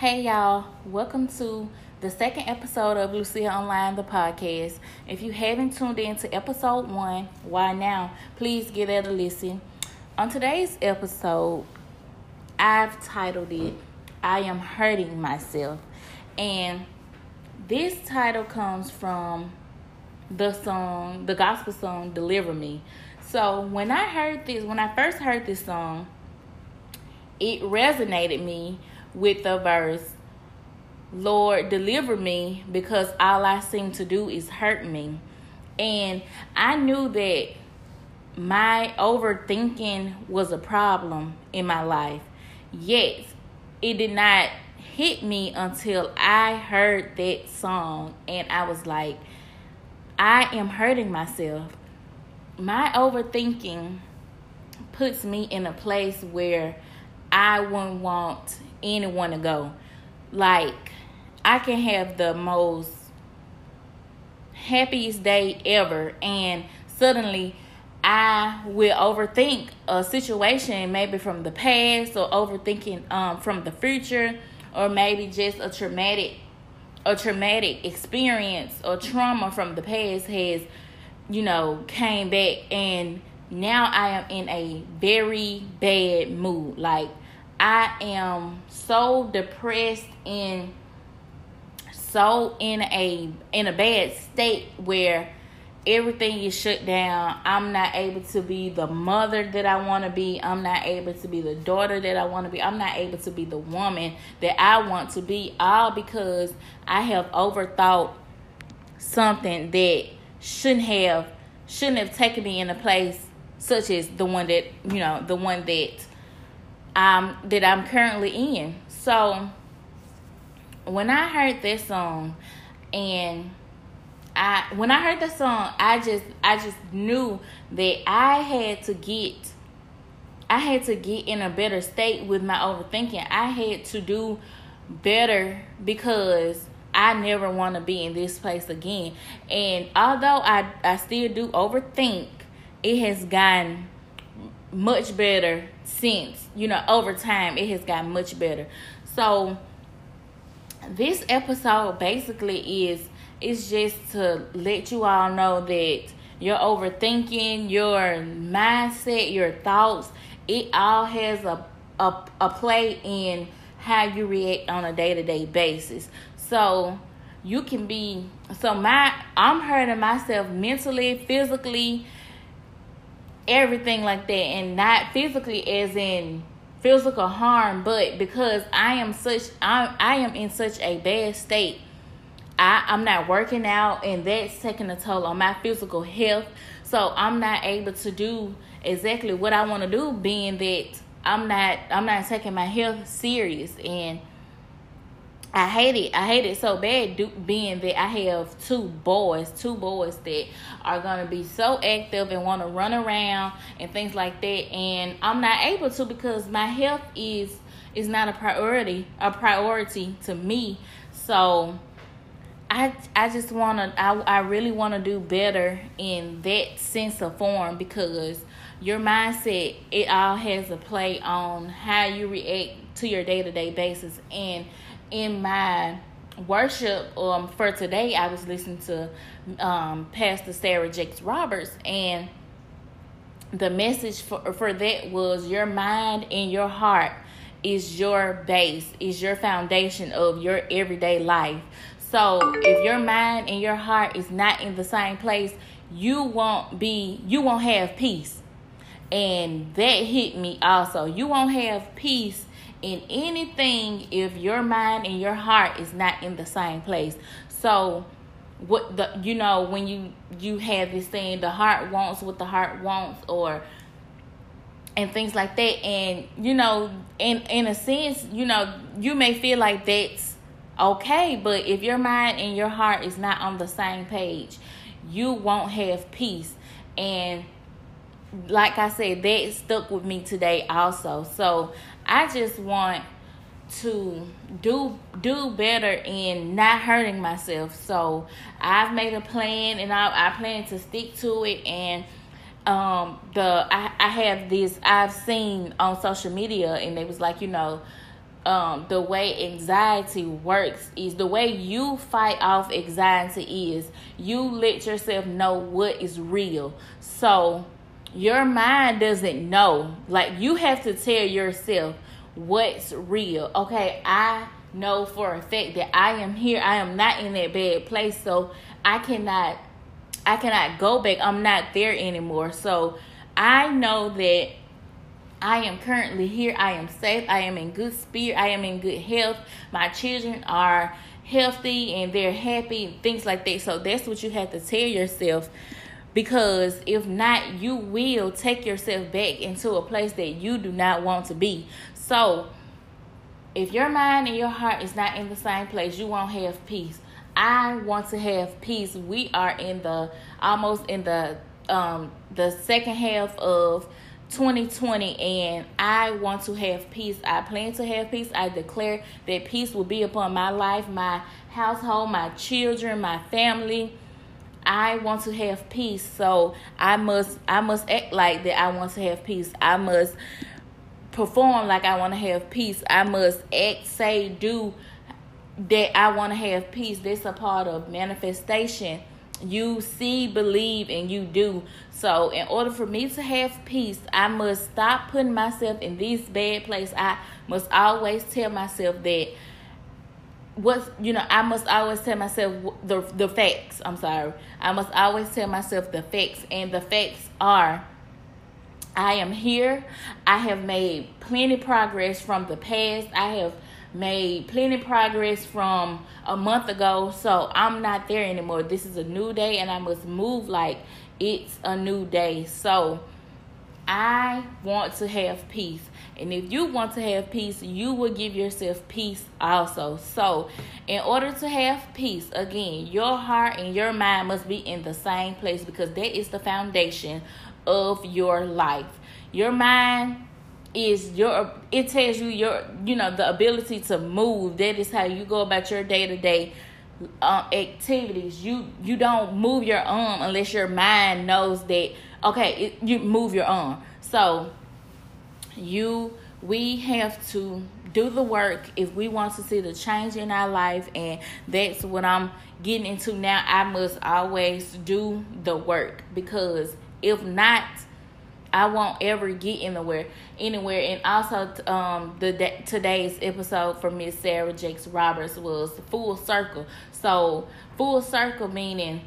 Hey y'all, welcome to the second episode of Lucia Online, the podcast. If you haven't tuned in to episode one, why now? Please give that a listen. On today's episode, I've titled it I Am Hurting Myself. And this title comes from the song, the gospel song Deliver Me. So when I heard this, when I first heard this song, it resonated me with the verse, Lord, deliver me because all I seem to do is hurt me. And I knew that my overthinking was a problem in my life. Yet, it did not hit me until I heard that song and I was like, I am hurting myself. My overthinking puts me in a place where I wouldn't want anyone to go. Like, I can have the most happiest day ever, and suddenly I will overthink a situation, maybe from the past, or overthinking um, from the future, or maybe just a traumatic, a traumatic experience or trauma from the past has, you know, came back, and now I am in a very bad mood. Like I am so depressed and so in a in a bad state where everything is shut down. I'm not able to be the mother that I want to be. I'm not able to be the daughter that I want to be. I'm not able to be the woman that I want to be all because I have overthought something that shouldn't have shouldn't have taken me in a place such as the one that, you know, the one that um, that I'm currently in. So when I heard this song and I when I heard the song, I just I just knew that I had to get I had to get in a better state with my overthinking. I had to do better because I never want to be in this place again. And although I I still do overthink, it has gotten much better since you know over time it has gotten much better. So this episode basically is is just to let you all know that your overthinking your mindset your thoughts it all has a a, a play in how you react on a day-to-day basis. So you can be so my i'm hurting myself mentally physically everything like that. And not physically as in physical harm but because i am such i, I am in such a bad state. I, i'm not working out and that's taking a toll on my physical health. So i'm not able to do exactly what i want to do being that i'm not i'm not taking my health serious. And I hate it. I hate it so bad. Do, being that I have two boys, two boys that are gonna be so active and want to run around and things like that, and I'm not able to because my health is is not a priority, a priority to me. So I I just wanna I I really wanna do better in that sense of form because your mindset it all has a play on how you react to your day to day basis and in my worship um for today I was listening to um Pastor Sarah Jakes Roberts and the message for for that was your mind and your heart is your base, is your foundation of your everyday life. So if your mind and your heart is not in the same place, you won't be you won't have peace. And that hit me also. You won't have peace in anything if your mind and your heart is not in the same place. So what the you know when you you have this saying the heart wants what the heart wants or and things like that and you know in in a sense you know you may feel like that's okay but if your mind and your heart is not on the same page you won't have peace and like I said, that stuck with me today also. So I just want to do do better in not hurting myself. So I've made a plan and I I plan to stick to it and um the I, I have this I've seen on social media and it was like, you know, um, the way anxiety works is the way you fight off anxiety is you let yourself know what is real. So your mind doesn't know. Like you have to tell yourself what's real. Okay, I know for a fact that I am here. I am not in that bad place. So I cannot I cannot go back. I'm not there anymore. So I know that I am currently here. I am safe. I am in good spirit. I am in good health. My children are healthy and they're happy, things like that. So that's what you have to tell yourself because if not, you will take yourself back into a place that you do not want to be. So if your mind and your heart is not in the same place, you won't have peace. I want to have peace. We are in the almost in the um the second half of 2020 and I want to have peace. I plan to have peace. I declare that peace will be upon my life, my household, my children, my family. I want to have peace. So I must I must act like that I want to have peace. I must perform like I want to have peace. I must act, say, do that I want to have peace. That's a part of manifestation. You see, believe, and you do. So, in order for me to have peace, I must stop putting myself in this bad place. I must always tell myself that what's you know i must always tell myself the the facts i'm sorry i must always tell myself the facts and the facts are i am here i have made plenty progress from the past i have made plenty progress from a month ago. So I'm not there anymore. This is a new day and I must move like it's a new day. So I want to have peace. And if you want to have peace, you will give yourself peace also. So, in order to have peace, again, your heart and your mind must be in the same place because that is the foundation of your life. Your mind is your it tells you your you know the ability to move that is how you go about your day-to-day um, activities you you don't move your arm unless your mind knows that okay it, you move your arm so you we have to do the work if we want to see the change in our life and that's what i'm getting into now i must always do the work because if not I won't ever get anywhere, anywhere. And also, um, the today's episode for Miss Sarah Jakes Roberts was full circle. So full circle meaning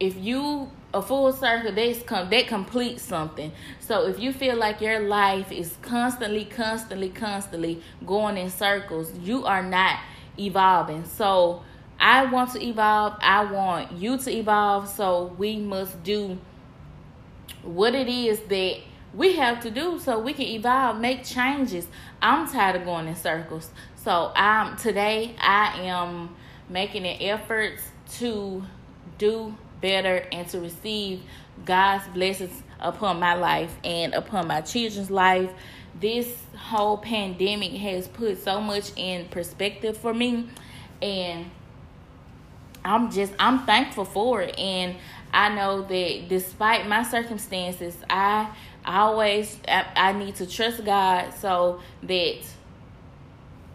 if you a full circle that's come that completes something. So if you feel like your life is constantly, constantly, constantly going in circles, you are not evolving. So I want to evolve. I want you to evolve. So we must do what it is that we have to do so we can evolve, make changes. I'm tired of going in circles. So I'm today I am making an effort to do better and to receive God's blessings upon my life and upon my children's life. This whole pandemic has put so much in perspective for me and I'm just I'm thankful for it and I know that despite my circumstances, I always I, I need to trust God so that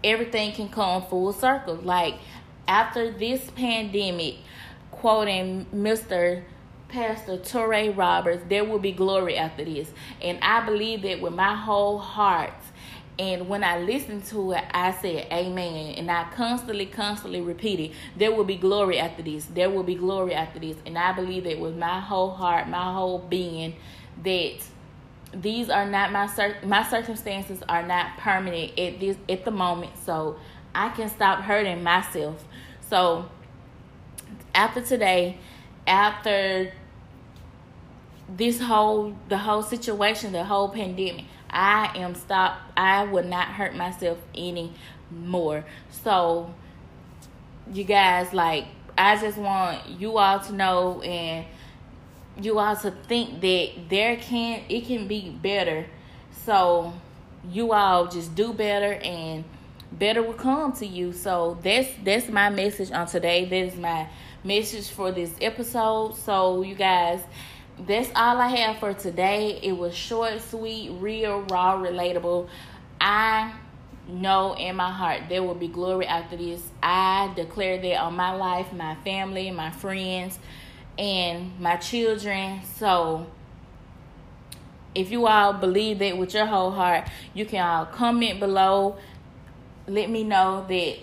everything can come full circle. Like after this pandemic, quoting Mr. Pastor Touré Roberts, there will be glory after this. And I believe that with my whole heart and when I listened to it, I said, Amen. And I constantly, constantly repeated, There will be glory after this. There will be glory after this. And I believe that with my whole heart, my whole being, that these are not my cir- my circumstances are not permanent at this at the moment. So I can stop hurting myself. So after today, after this whole the whole situation, the whole pandemic, I am stopped. I would not hurt myself anymore. So, you guys, like, I just want you all to know and you all to think that there can it can be better. So, you all just do better and better will come to you. So that's that's my message on today. That is my message for this episode. So you guys that's all I have for today. It was short, sweet, real, raw, relatable. I know in my heart there will be glory after this. I declare that on my life, my family, my friends, and my children. So if you all believe that with your whole heart, you can all comment below. Let me know that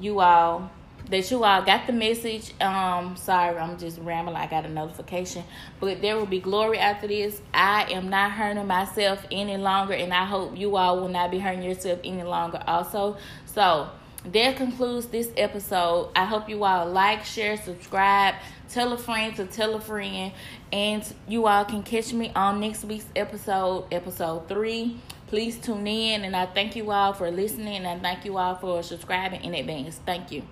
you all that you all got the message. Um, sorry, I'm just rambling. I got a notification, but there will be glory after this. I am not hurting myself any longer, and I hope you all will not be hurting yourself any longer. Also, so that concludes this episode. I hope you all like, share, subscribe, tell a friend to tell a friend, and you all can catch me on next week's episode, episode three. Please tune in, and I thank you all for listening, and I thank you all for subscribing in advance. Thank you.